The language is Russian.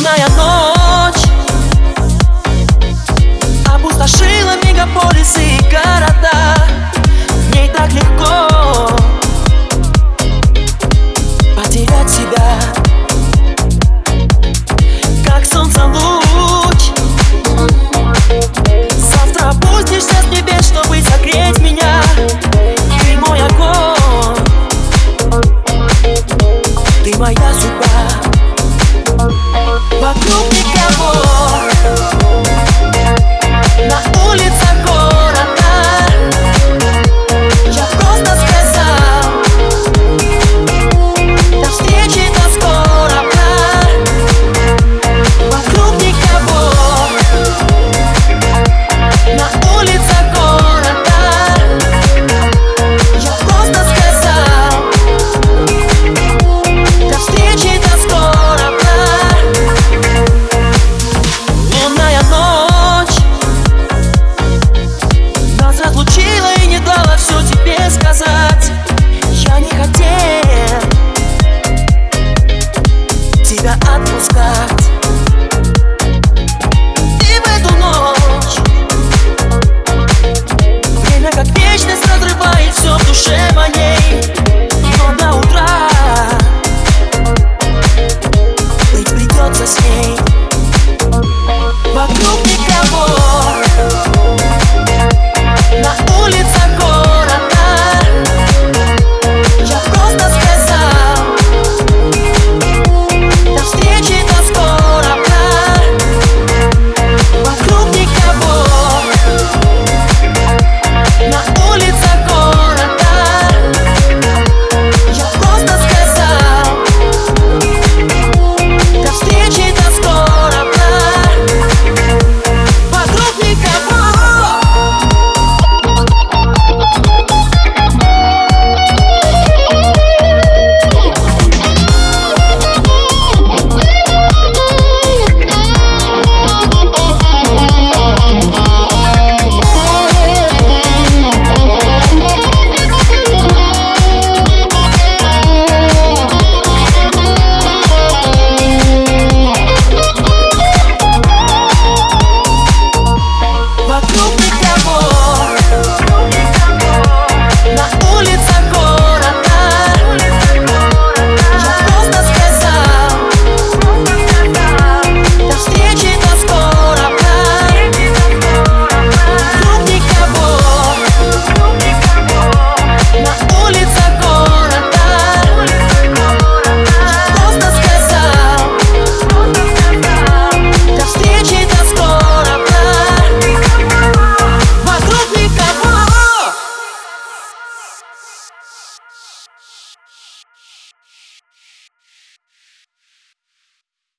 Лунная ночь. Опустошила мегаполисы все тебе сказать.